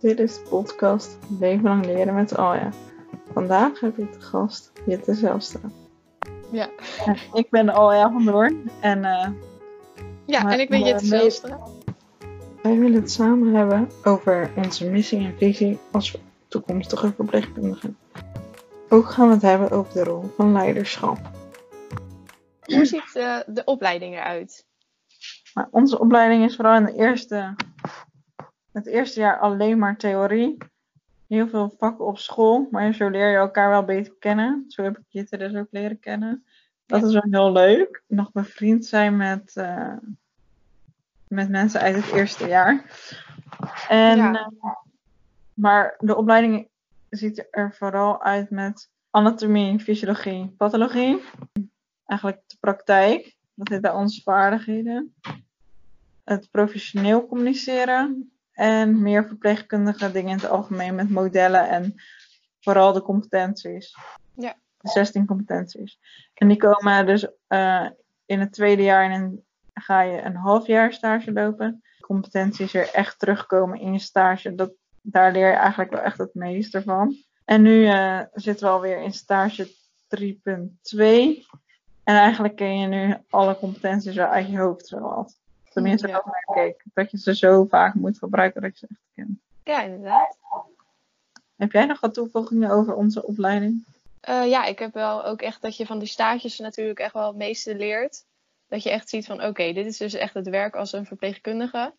Dit is de podcast Leven lang leren met Alja. Vandaag heb ik de gast Jitte Zelstra. Ja. En ik ben Alja van Doorn en eh, Ja, en ik ben Jitte. Zelstra. wij willen het samen hebben over onze missie en visie als toekomstige verpleegkundige. Ook gaan we het hebben over de rol van leiderschap. Hoe ziet eh, de opleiding eruit? Maar onze opleiding is vooral in de eerste, het eerste jaar alleen maar theorie. Heel veel vakken op school, maar zo leer je elkaar wel beter kennen. Zo heb ik Jitte dus ook leren kennen. Dat is wel heel leuk. Nog bevriend zijn met, eh, met mensen uit het eerste jaar. En, Ja. eh, maar de opleiding ziet er vooral uit met anatomie, fysiologie, pathologie. Eigenlijk de praktijk. Dat heet bij onze vaardigheden. Het professioneel communiceren. En meer verpleegkundige dingen in het algemeen met modellen en vooral de competenties. Ja. De 16 competenties. En die komen dus eh, in het tweede jaar en ga je een half jaar stage lopen. Competenties weer echt terugkomen in je stage. Dat, daar leer je eigenlijk wel echt het meest ervan. En nu eh, zitten we alweer in stage 3.2. En eigenlijk ken je nu alle competenties wel uit je hoofd zowat. Tenminste, Ja. dat merk ik. Dat je ze zo vaak moet gebruiken dat je ze echt kent. Ja, inderdaad. Heb jij nog wat toevoegingen over onze opleiding? Eh, ja, ik heb wel ook echt dat je van die stages natuurlijk echt wel het meeste leert. Dat je echt ziet van oké, dit is dus echt het werk als een verpleegkundige.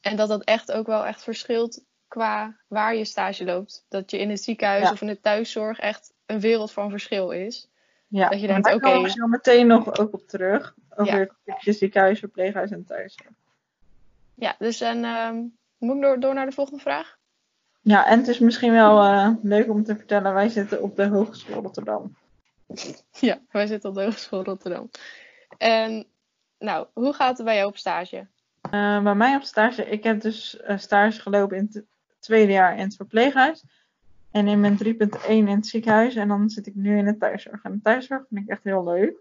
En dat dat echt ook wel echt verschilt qua waar je stage loopt. Dat je in het ziekenhuis Ja. of in de thuiszorg echt een wereld van verschil is. Ja, Dat je denkt, daar komen we zo meteen nog ook op terug. Over het stukje ziekenhuis, verpleeghuis en thuiszorg. Ja, dus en ehm, moet ik door, door naar de volgende vraag? Ja, en het is misschien wel eh, leuk om te vertellen. Wij zitten op de Hogeschool Rotterdam. Ja, wij zitten op de Hogeschool Rotterdam. En nou, hoe gaat het bij jou op stage? Eh, bij mij op stage, ik heb dus eh, stage gelopen in het tweede jaar in het verpleeghuis. En in mijn 3.1 in het ziekenhuis. En dan zit ik nu in de thuiszorg. En de thuiszorg vind ik echt heel leuk.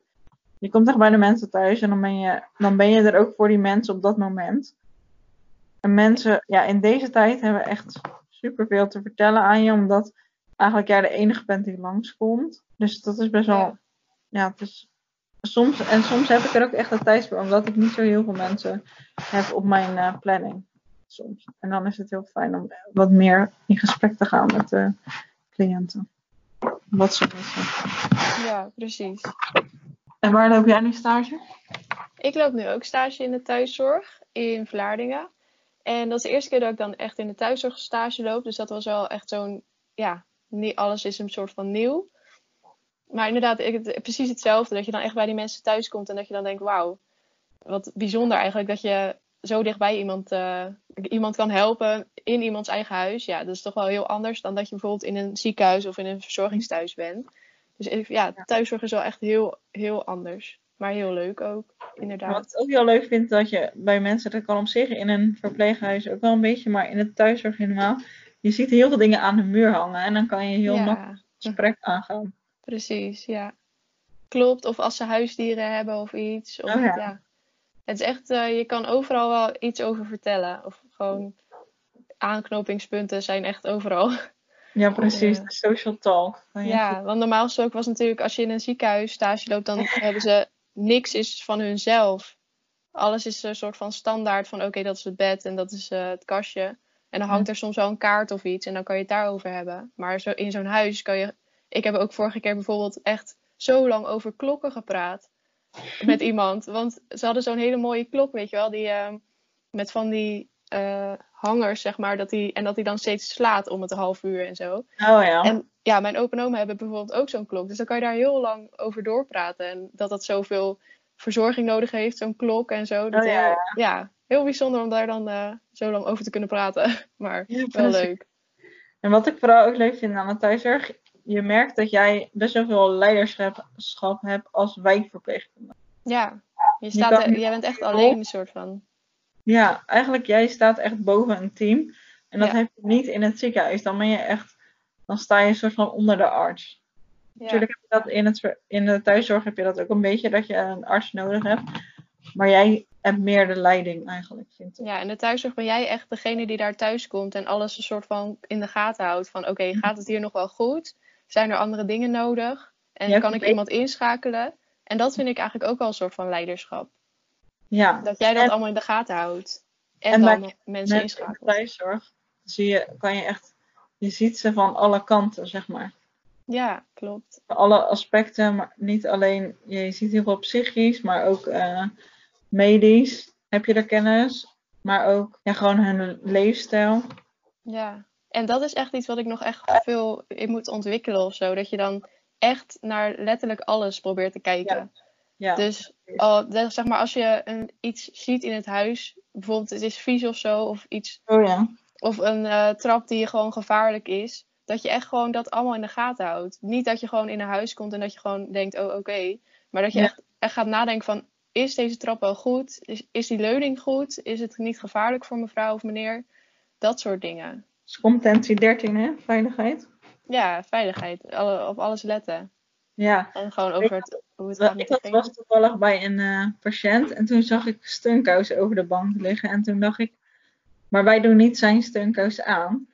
Je komt echt bij de mensen thuis en dan ben je, dan ben je er ook voor die mensen op dat moment. En mensen, ja, in deze tijd hebben echt superveel te vertellen aan je. Omdat eigenlijk jij de enige bent die langskomt. Dus dat is best wel, Ja. het is soms, en soms heb ik er ook echt de tijd voor, omdat ik niet zo heel veel mensen heb op mijn eh, planning. Soms. En dan is het heel fijn om wat meer in gesprek te gaan met de cliënten. Wat ze missen. Ja, precies. En waar loop jij nu stage? Ik loop nu ook stage in de thuiszorg in Vlaardingen. En dat is de eerste keer dat ik dan echt in de thuiszorg stage loop. Dus dat was wel echt zo'n, ja, niet alles is een soort van nieuw. Maar inderdaad, precies hetzelfde. Dat je dan echt bij die mensen thuis komt en dat je dan denkt, wauw, wat bijzonder eigenlijk dat je zo dichtbij iemand, eh, iemand kan helpen in iemands eigen huis. Ja, dat is toch wel heel anders dan dat je bijvoorbeeld in een ziekenhuis of in een verzorgingstehuis bent. Dus ja, thuiszorg is wel echt heel, heel anders. Maar heel leuk ook, inderdaad. Wat ik ook heel leuk vind, dat je bij mensen, dat kan op zich in een verpleeghuis ook wel een beetje, maar in het thuiszorg helemaal. Je ziet heel veel dingen aan de muur hangen en dan kan je heel ja, makkelijk gesprek aangaan. precies, ja. Klopt, of als ze huisdieren hebben of iets. Of, Oh ja. ja. Het is echt, eh, je kan overal wel iets over vertellen. Of gewoon aanknopingspunten zijn echt overal. Ja, precies. Ja. De social talk. Je Ja, want normaal gesproken was natuurlijk als je in een ziekenhuis stage loopt, dan hebben ze niks is van hunzelf. Alles is een soort van standaard van oké, dat is het bed en dat is eh, het kastje. En dan hangt er soms wel een kaart of iets en dan kan je het daarover hebben. Maar zo, in zo'n huis kan je. Ik heb ook vorige keer bijvoorbeeld echt zo lang over klokken gepraat met iemand. Want ze hadden zo'n hele mooie klok, weet je wel, die ehm, met van die eh, hangers, zeg maar, dat die, en dat die dan steeds slaat om het half uur en zo. Oh ja. En ja, mijn opa en oma hebben bijvoorbeeld ook zo'n klok. Dus dan kan je daar heel lang over doorpraten. En dat dat zoveel verzorging nodig heeft, zo'n klok en zo. Dat Oh, ja, heel, ja, heel bijzonder om daar dan eh, zo lang over te kunnen praten. Maar Ja, wel leuk. En wat ik vooral ook leuk vind aan de thuiszorg, je merkt dat jij best wel veel leiderschap schap hebt als wijkverpleegkundige. Ja, je Je staat er, jij bent echt alleen een soort van. Ja, eigenlijk jij staat echt boven een team. En dat Ja. heb je niet in het ziekenhuis. Dan ben je echt, dan sta je een soort van onder de arts. Ja, Natuurlijk heb je dat in, het, in de thuiszorg heb je dat ook een beetje, dat je een arts nodig hebt. Maar jij en meer de leiding eigenlijk, vind ik. Ja, en de thuiszorg ben jij echt degene die daar thuis komt en alles een soort van in de gaten houdt. Van oké, gaat het hier nog wel goed? Zijn er andere dingen nodig? En Ja, kan ik ik- iemand inschakelen? En dat vind ik eigenlijk ook wel een soort van leiderschap. Ja, Dat jij dat En- allemaal in de gaten houdt. En, dan mensen inschakelt. thuiszorg zie je, kan je echt, je ziet ze van alle kanten, zeg maar. Ja, klopt. Alle aspecten, maar niet alleen, je ziet heel veel psychisch, maar ook eh, medisch heb je er kennis. Maar ook ja, gewoon hun leefstijl. Ja. En dat is echt iets wat ik nog echt veel in moet ontwikkelen of zo. Dat je dan echt naar letterlijk alles probeert te kijken. Ja, Dus al, de- zeg maar, als je een, iets ziet in het huis, bijvoorbeeld het is vies of zo, of iets, oh ja. of een eh, trap die gewoon gevaarlijk is, dat je echt gewoon dat allemaal in de gaten houdt. Niet dat je gewoon in een huis komt en dat je gewoon denkt, oh oké, maar dat je Ja. echt, echt gaat nadenken van, is deze trap wel goed? Is, is die leuning goed? Is het niet gevaarlijk voor mevrouw of meneer? Dat soort dingen. Dus competentie 13, hè? Veiligheid. Ja, veiligheid, alle, op alles letten. Ja. En gewoon over het, hoe het Wel, gaat met Ik de was toevallig bij een eh, patiënt en toen zag ik steunkousen over de bank liggen. En toen dacht ik, maar wij doen niet zijn steunkousen aan.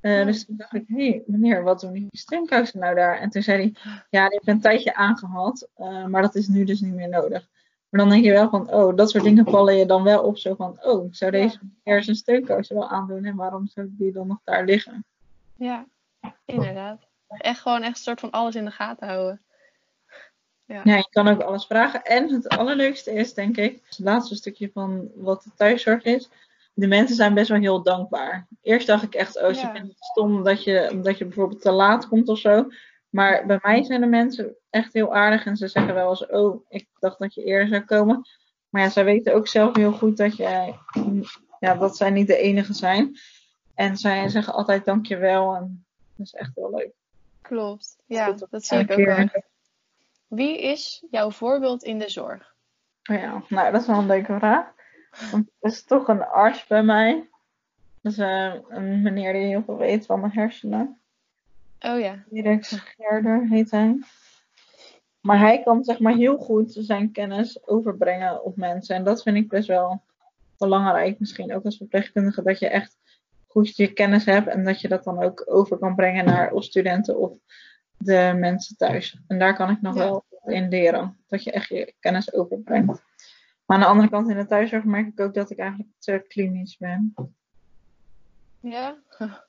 Eh, Ja. Dus toen dacht ik, hé hey, meneer, wat doen die steunkousen nou daar? En toen zei hij, ja, die heb een tijdje aangehad, eh, maar dat is nu dus niet meer nodig. Maar dan denk je wel van, oh, dat soort dingen vallen je dan wel op. Zo van, oh, zou deze meneer zijn steunkousen wel aandoen en waarom zou die dan nog daar liggen? Ja, inderdaad. Echt gewoon echt een soort van alles in de gaten houden. Ja, je kan ook alles vragen. En het allerleukste is, denk ik, het laatste stukje van wat de thuiszorg is. De mensen zijn best wel heel dankbaar. Eerst dacht ik echt, oh, ze Ja. vinden het stom dat je, dat je bijvoorbeeld te laat komt of zo. Maar bij mij zijn de mensen echt heel aardig en ze zeggen wel eens, oh, ik dacht dat je eerder zou komen. Maar ja, zij weten ook zelf heel goed dat, jij, ja, dat zij niet de enige zijn. En zij zeggen altijd dankjewel en dat is echt wel leuk. Klopt. Ja, Goed, dat zie ik ook wel. Wie is jouw voorbeeld in de zorg? Ja, nou, dat is wel een leuke vraag. Want er is toch een arts bij mij. Dus eh, een meneer die heel veel weet van de hersenen. Oh ja. Dirk Scherder heet hij. Maar hij kan zeg maar heel goed zijn kennis overbrengen op mensen. En dat vind ik best wel belangrijk. Misschien ook als verpleegkundige. Dat je echt goed je kennis hebt. En dat je dat dan ook over kan brengen naar of studenten of de mensen thuis. En daar kan ik nog Ja. wel in leren. Dat je echt je kennis overbrengt. Maar aan de andere kant in de thuiszorg merk ik ook dat ik eigenlijk te klinisch ben. Ja?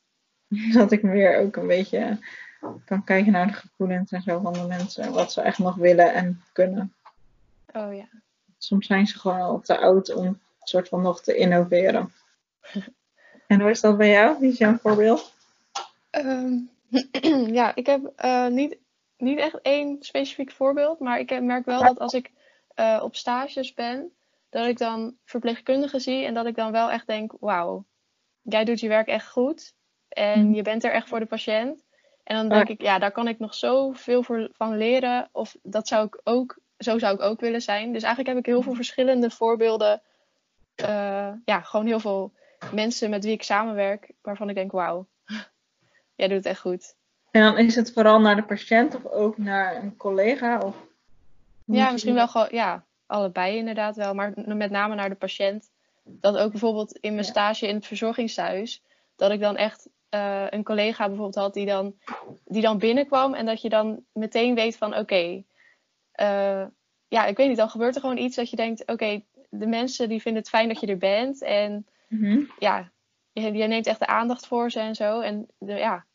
Dat ik meer ook een beetje kan kijken naar de gevoelens en zo van de mensen. Wat ze echt nog willen en kunnen. Oh ja. Soms zijn ze gewoon al te oud om een soort van nog te innoveren. En hoe is dat bij jou? Wie is jouw voorbeeld? Ehm, ja, ik heb eh, niet, niet echt één specifiek voorbeeld, maar ik merk wel dat als ik eh, op stages ben, dat ik dan verpleegkundigen zie en dat ik dan wel echt denk, wauw, jij doet je werk echt goed en Mhm. je bent er echt voor de patiënt. En dan denk ik, ja, daar kan ik nog zoveel voor, van leren of dat zou ik ook, zo zou ik ook willen zijn. Dus eigenlijk heb ik heel veel verschillende voorbeelden, eh, ja, gewoon heel veel mensen met wie ik samenwerk, waarvan ik denk, wauw, jij doet het echt goed. En dan is het vooral naar de patiënt of ook naar een collega? Of... Ja, misschien wel gewoon, ja, allebei inderdaad wel, maar met name naar de patiënt. Dat ook bijvoorbeeld in mijn stage in het verzorgingshuis, dat ik dan echt eh, een collega bijvoorbeeld had die dan, die dan binnenkwam en dat je dan meteen weet van oké, eh, ja, ik weet niet, dan gebeurt er gewoon iets dat je denkt, oké, de mensen die vinden het fijn dat je er bent en Mhm. ja, je, je neemt echt de aandacht voor ze en zo. En de, ja,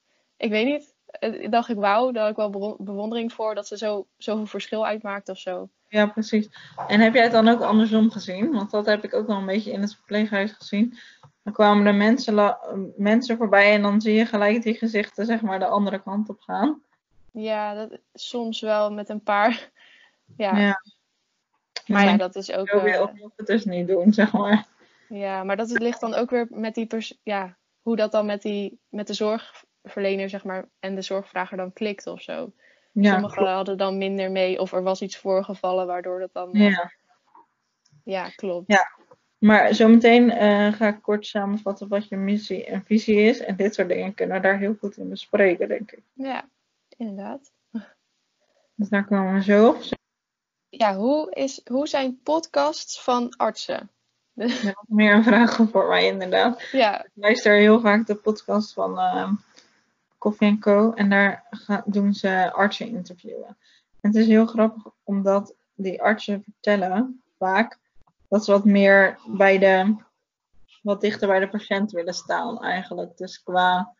ik weet niet. Eh, dacht ik, wauw, daar had ik wel bewo- bewondering voor dat ze zo, zoveel verschil uitmaakt of zo. Ja, precies. En heb jij het dan ook andersom gezien? Want dat heb ik ook wel een beetje in het verpleeghuis gezien. Dan kwamen er mensen, mensen voorbij en dan zie je gelijk die gezichten zeg maar de andere kant op gaan. Ja, dat, soms wel met een paar. Ja, Ja. maar ja, dat is ook. ik, eh, wil ik het dus niet doen, zeg maar. ja, maar dat ligt dan ook weer met die pers ja, hoe dat dan met, die, met de zorgverlener, zeg maar, en de zorgvrager dan klikt of zo. Ja, Sommigen klopt. hadden dan minder mee, of er was iets voorgevallen waardoor dat dan. eh, Ja. ja klopt. Ja. Maar zometeen eh, ga ik kort samenvatten wat je missie en visie is. En dit soort dingen kunnen we daar heel goed in bespreken, denk ik. ja inderdaad. Dus daar komen we zo op. ja, hoe, is, hoe zijn podcasts van artsen? Ja, meer een vraag voor mij inderdaad. Ja, Ik luister heel vaak de podcast van ehm Coffee Co. En daar ga- doen ze artsen interviewen. En het is heel grappig omdat die artsen vertellen vaak dat ze wat meer bij de, wat dichter bij de patiënt willen staan eigenlijk. Dus qua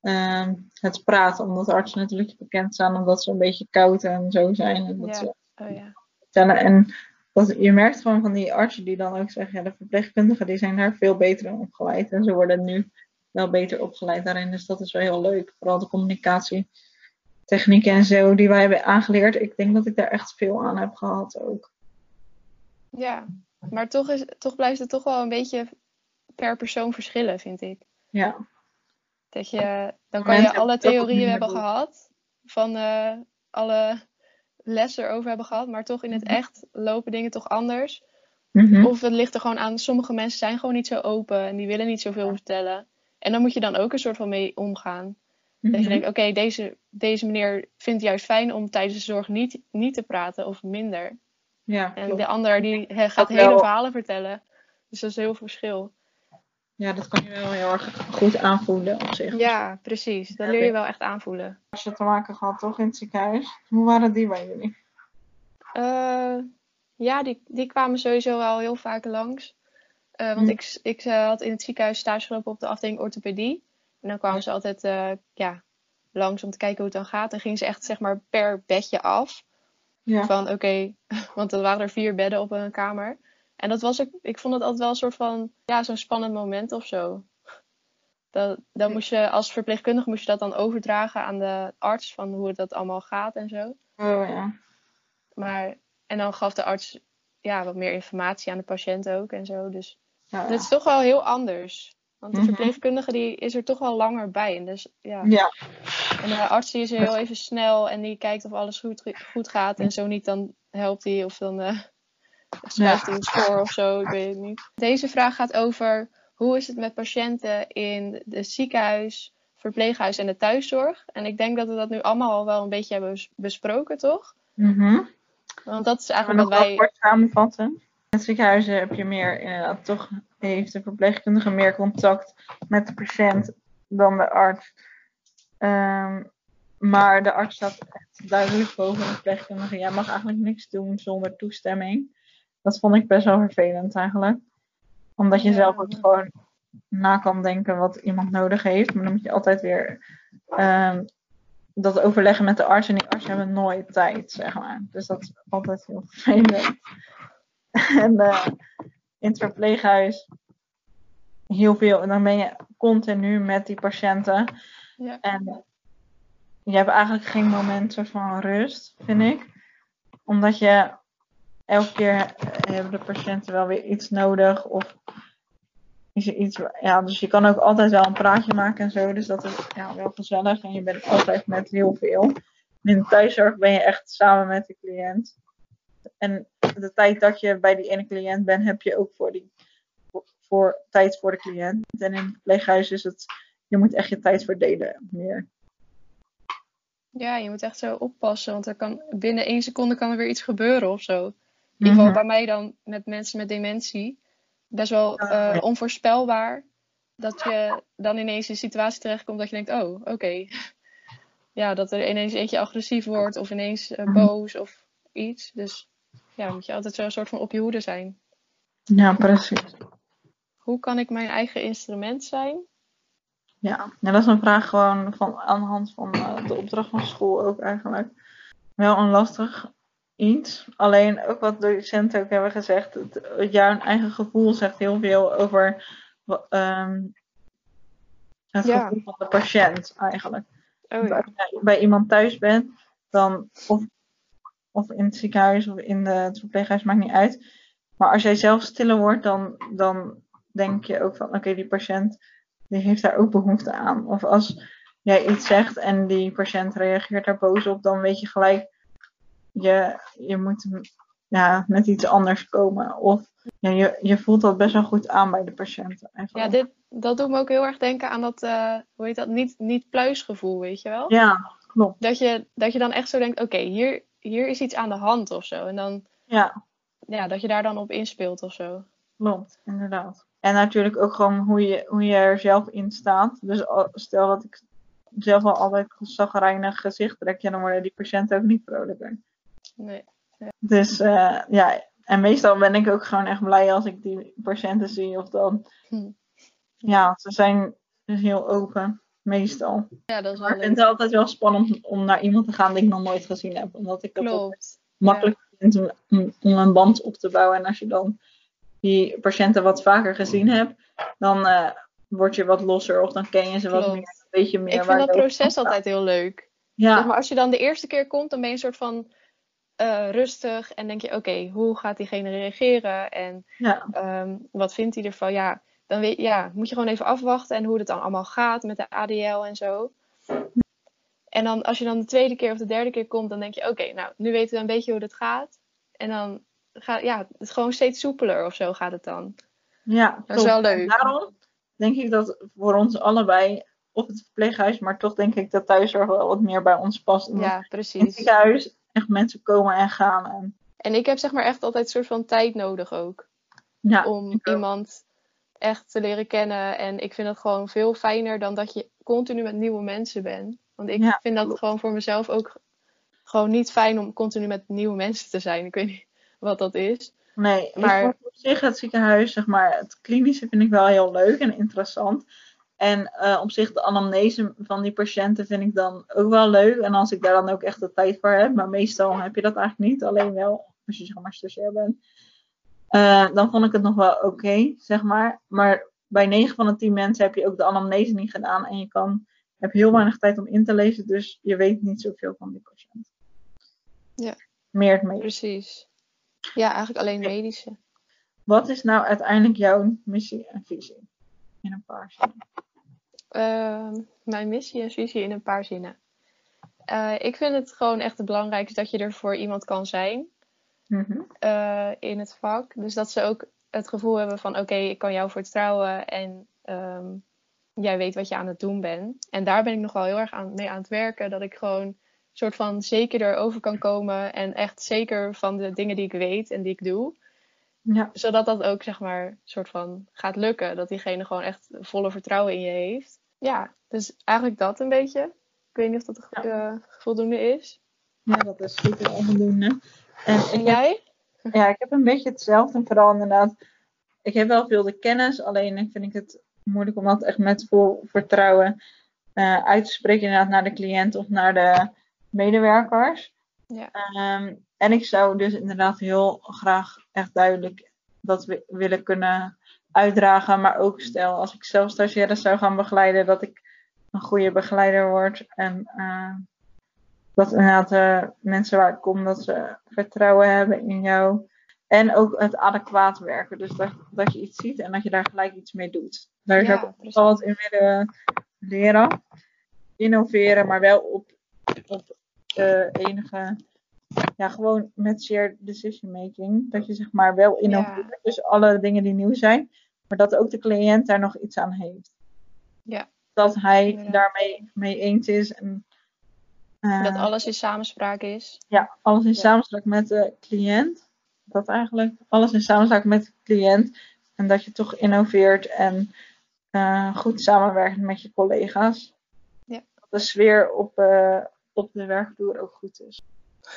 ehm, het praten, omdat artsen natuurlijk bekend staan omdat ze een beetje koud en zo zijn. En dat Ja. ze oh ja. vertellen. En dat, je merkt gewoon van die artsen die dan ook zeggen, ja, de verpleegkundigen die zijn daar veel beter in opgeleid. En ze worden nu wel beter opgeleid daarin. Dus dat is wel heel leuk. Vooral de communicatietechnieken en zo die wij hebben aangeleerd. Ik denk dat ik daar echt veel aan heb gehad ook. Ja, maar toch, is, toch blijft het toch wel een beetje per persoon verschillen, vind ik. Ja, Dat je, dan kan je alle theorieën hebben gehad, van eh, alle lessen erover hebben gehad, maar toch in het Mhm. echt lopen dingen toch anders. Mhm. Of het ligt er gewoon aan, sommige mensen zijn gewoon niet zo open en die willen niet zoveel vertellen. En dan moet je dan ook een soort van mee omgaan. Dat je Mhm. denkt, oké, deze, deze meneer vindt het juist fijn om tijdens de zorg niet, niet te praten of minder. ja, En klopt. de ander die he- gaat hele verhalen vertellen. Dus dat is heel veel verschil. ja, dat kan je wel heel erg goed aanvoelen op zich. Ja, precies. Dat leer je wel echt aanvoelen. Als je te maken gehad toch in het ziekenhuis. Hoe waren die bij jullie? Eh, ja, die, die kwamen sowieso wel heel vaak langs. Eh, want Hm. ik, ik eh, had in het ziekenhuis stage gelopen op de afdeling orthopedie. En dan kwamen ze altijd eh, ja, langs om te kijken hoe het dan gaat. En gingen ze echt zeg maar per bedje af. Ja, Van oké, want er waren er vier bedden op een kamer. En dat was ook, ik vond het altijd wel een soort van, ja, zo'n spannend moment of zo. Dat, dan moest je, als verpleegkundige moest je dat dan overdragen aan de arts van hoe dat allemaal gaat en zo. oh ja. Maar, en dan gaf de arts ja, wat meer informatie aan de patiënt ook en zo. Dus Ja, dat is toch wel heel anders. Want de Mhm. verpleegkundige die is er toch wel langer bij. En, dus, ja. ja. en de arts die is er heel even snel en die kijkt of alles goed, goed gaat. En zo niet, dan helpt hij of dan eh schrijft hij een score of zo. Ik weet het niet. Deze vraag gaat over hoe is het met patiënten in het ziekenhuis, verpleeghuis en de thuiszorg. En ik denk dat we dat nu allemaal al wel een beetje hebben bes- besproken, toch? Mhm. Want dat is eigenlijk wat wij... kort samenvatten? In het ziekenhuis heb je meer, inderdaad, toch heeft de verpleegkundige meer contact met de patiënt dan de arts. Ehm, maar de arts staat echt duidelijk boven de verpleegkundige. Jij mag eigenlijk niks doen zonder toestemming. Dat vond ik best wel vervelend eigenlijk. Omdat je Ja. zelf ook gewoon na kan denken wat iemand nodig heeft. Maar dan moet je altijd weer ehm, dat overleggen met de arts. En die arts hebben nooit tijd, zeg maar. Dus dat is altijd heel vervelend. en eh, in het verpleeghuis heel veel. En dan ben je continu met die patiënten. Ja. En je hebt eigenlijk geen moment soort van rust, vind ik. Omdat je elke keer hebben de patiënten wel weer iets nodig. Of is er iets. Ja, dus je kan ook altijd wel een praatje maken en zo. Dus dat is ja, wel gezellig. En je bent altijd met heel veel. In de thuiszorg ben je echt samen met de cliënt. En de tijd dat je bij die ene cliënt bent, heb je ook voor die voor, tijd voor de cliënt. En in het verpleeghuis is het, je moet echt je tijd verdelen meer. Ja, je moet echt zo oppassen, want er kan, binnen één seconde kan er weer iets gebeuren of zo. In ieder geval Mhm. bij mij dan met mensen met dementie. Best wel eh, onvoorspelbaar. Dat je dan ineens in een situatie terechtkomt dat je denkt, oh, oké. Ja, dat er ineens eentje agressief wordt of ineens eh, Mhm. boos of iets. Dus ja, moet je altijd zo een soort van op je hoede zijn. Ja, precies. Hoe kan ik mijn eigen instrument zijn? Ja, ja, dat is een vraag gewoon van, aan de hand van eh, de opdracht van school ook eigenlijk. Wel een lastig iets. Alleen ook wat docenten ook hebben gezegd. Het, jouw eigen gevoel zegt heel veel over ehm, het Ja. gevoel van de patiënt eigenlijk. Oh ja. Als je bij iemand thuis bent, dan of, of in het ziekenhuis of in de, het verpleeghuis, maakt niet uit. Maar als jij zelf stiller wordt, dan, dan denk je ook van oké, die patiënt die heeft daar ook behoefte aan. Of als jij iets zegt en die patiënt reageert daar boos op, dan weet je gelijk, je, je moet ja, met iets anders komen. Of ja, je, je voelt dat best wel goed aan bij de patiënt. Ja, dit, dat doet me ook heel erg denken aan dat, eh, hoe heet dat, niet, niet pluisgevoel, weet je wel? ja klopt. Dat je, dat je dan echt zo denkt, oké, hier, hier is iets aan de hand of zo. En dan, Ja, ja, dat je daar dan op inspeelt of zo. klopt, inderdaad. En natuurlijk ook gewoon hoe je, hoe je er zelf in staat. Dus stel dat ik zelf al altijd een zagrijnig gezicht trek, ja, dan worden die patiënten ook niet vrolijker. Nee. Dus eh, ja, en meestal ben ik ook gewoon echt blij als ik die patiënten zie. Of dan, Hm. ja, ze zijn dus heel open, meestal. Ja, dat is Maar ik vind het altijd wel spannend om, naar iemand te gaan die ik nog nooit gezien heb. Omdat ik het makkelijk vind om, een band op te bouwen. En als je dan die patiënten wat vaker gezien hebt, dan eh, word je wat losser of dan ken je ze wat meer. Dan weet je meer Ik vind dat proces altijd heel leuk. Ja, Zeg maar als je dan de eerste keer komt, dan ben je een soort van eh, rustig. En denk je, oké, hoe gaat diegene reageren? En ja, ehm, wat vindt hij ervan? Ja, dan weet, ja, moet je gewoon even afwachten en hoe het dan allemaal gaat met de ADL en zo. En dan als je dan de tweede keer of de derde keer komt, dan denk je, oké, nou, nu weten we een beetje hoe het gaat. En dan gaat, ja, het is gewoon steeds soepeler of zo gaat het dan. ja. Dat is wel En leuk. daarom denk ik dat voor ons allebei, op het verpleeghuis, maar toch denk ik dat thuiszorg wel wat meer bij ons past. Ja, in het precies. ziekenhuis echt mensen komen en gaan. En, En ik heb zeg maar echt altijd een soort van tijd nodig ook. ja, om iemand echt te leren kennen. En ik vind dat gewoon veel fijner dan dat je continu met nieuwe mensen bent. Want ik Ja, vind dat klopt. gewoon voor mezelf ook gewoon niet fijn om continu met nieuwe mensen te zijn. Ik weet niet wat dat is. Nee, Maar- op zich het ziekenhuis, zeg maar, het klinische vind ik wel heel leuk en interessant. En eh, op zich de anamnese van die patiënten vind ik dan ook wel leuk. En als ik daar dan ook echt de tijd voor heb, maar meestal heb je dat eigenlijk niet. Alleen wel als je zeg maar stagiair bent. Eh, dan vond ik het nog wel oké, zeg maar. Maar bij 9 van de 10 mensen heb je ook de anamnese niet gedaan. En je kan, heb heel weinig tijd om in te lezen, dus je weet niet zoveel van die patiënt. Ja. Meer het mee. Precies. Ja, eigenlijk alleen medische. Wat is nou uiteindelijk jouw missie en visie? In een paar zinnen. Ehm, mijn missie en visie in een paar zinnen. Eh, ik vind het gewoon echt het belangrijkste dat je er voor iemand kan zijn. Mhm. eh, in het vak. Dus dat ze ook het gevoel hebben van oké, ik kan jou vertrouwen en ehm, jij weet wat je aan het doen bent. En daar ben ik nog wel heel erg aan, mee aan het werken. Dat ik gewoon soort van zeker erover kan komen en echt zeker van de dingen die ik weet en die ik doe. Ja, Zodat dat ook zeg maar soort van gaat lukken. Dat diegene gewoon echt volle vertrouwen in je heeft. Ja, dus eigenlijk dat een beetje. Ik weet niet of dat eh, voldoende is. ja, dat is super onvoldoende. En En heb, jij? ja, ik heb een beetje hetzelfde. En vooral inderdaad, ik heb wel veel de kennis. Alleen ik vind ik het moeilijk om dat echt met vol vertrouwen eh, uit te spreken. Inderdaad naar de cliënt of naar de medewerkers. Ja. Ehm, en ik zou dus inderdaad heel graag echt duidelijk dat we willen kunnen uitdragen. Maar ook stel, als ik zelf stagiaires zou gaan begeleiden, dat ik een goede begeleider word. En eh, dat inderdaad de mensen waar ik kom, dat ze vertrouwen hebben in jou. En ook het adequaat werken. Dus dat, dat je iets ziet en dat je daar gelijk iets mee doet. Daar zou Ja, ik wat in willen leren. Innoveren, maar wel op, op eh, enige. Ja, gewoon met shared decision making. Dat je zeg maar wel innoveert. Dus alle dingen die nieuw zijn. Maar dat ook de cliënt daar nog iets aan heeft. Ja. Dat hij Inderdaad. daarmee mee eens is. En, eh, Dat alles in samenspraak is. ja, alles in Ja. samenspraak met de cliënt. Dat eigenlijk. Alles in samenspraak met de cliënt. En dat je toch innoveert en eh, goed samenwerkt met je collega's. Ja. Dat de sfeer op, eh, op de werkvloer ook goed is.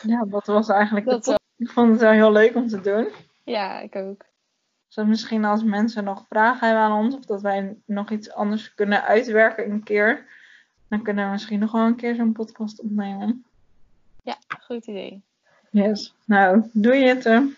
Ja, dat was eigenlijk Dat de top. Ik vond het wel heel leuk om te doen. Ja, ik ook. Dus misschien als mensen nog vragen hebben aan ons. Of dat wij nog iets anders kunnen uitwerken een keer. Dan kunnen we misschien nog wel een keer zo'n podcast opnemen. Ja, goed idee. Yes. Nou, doe je het.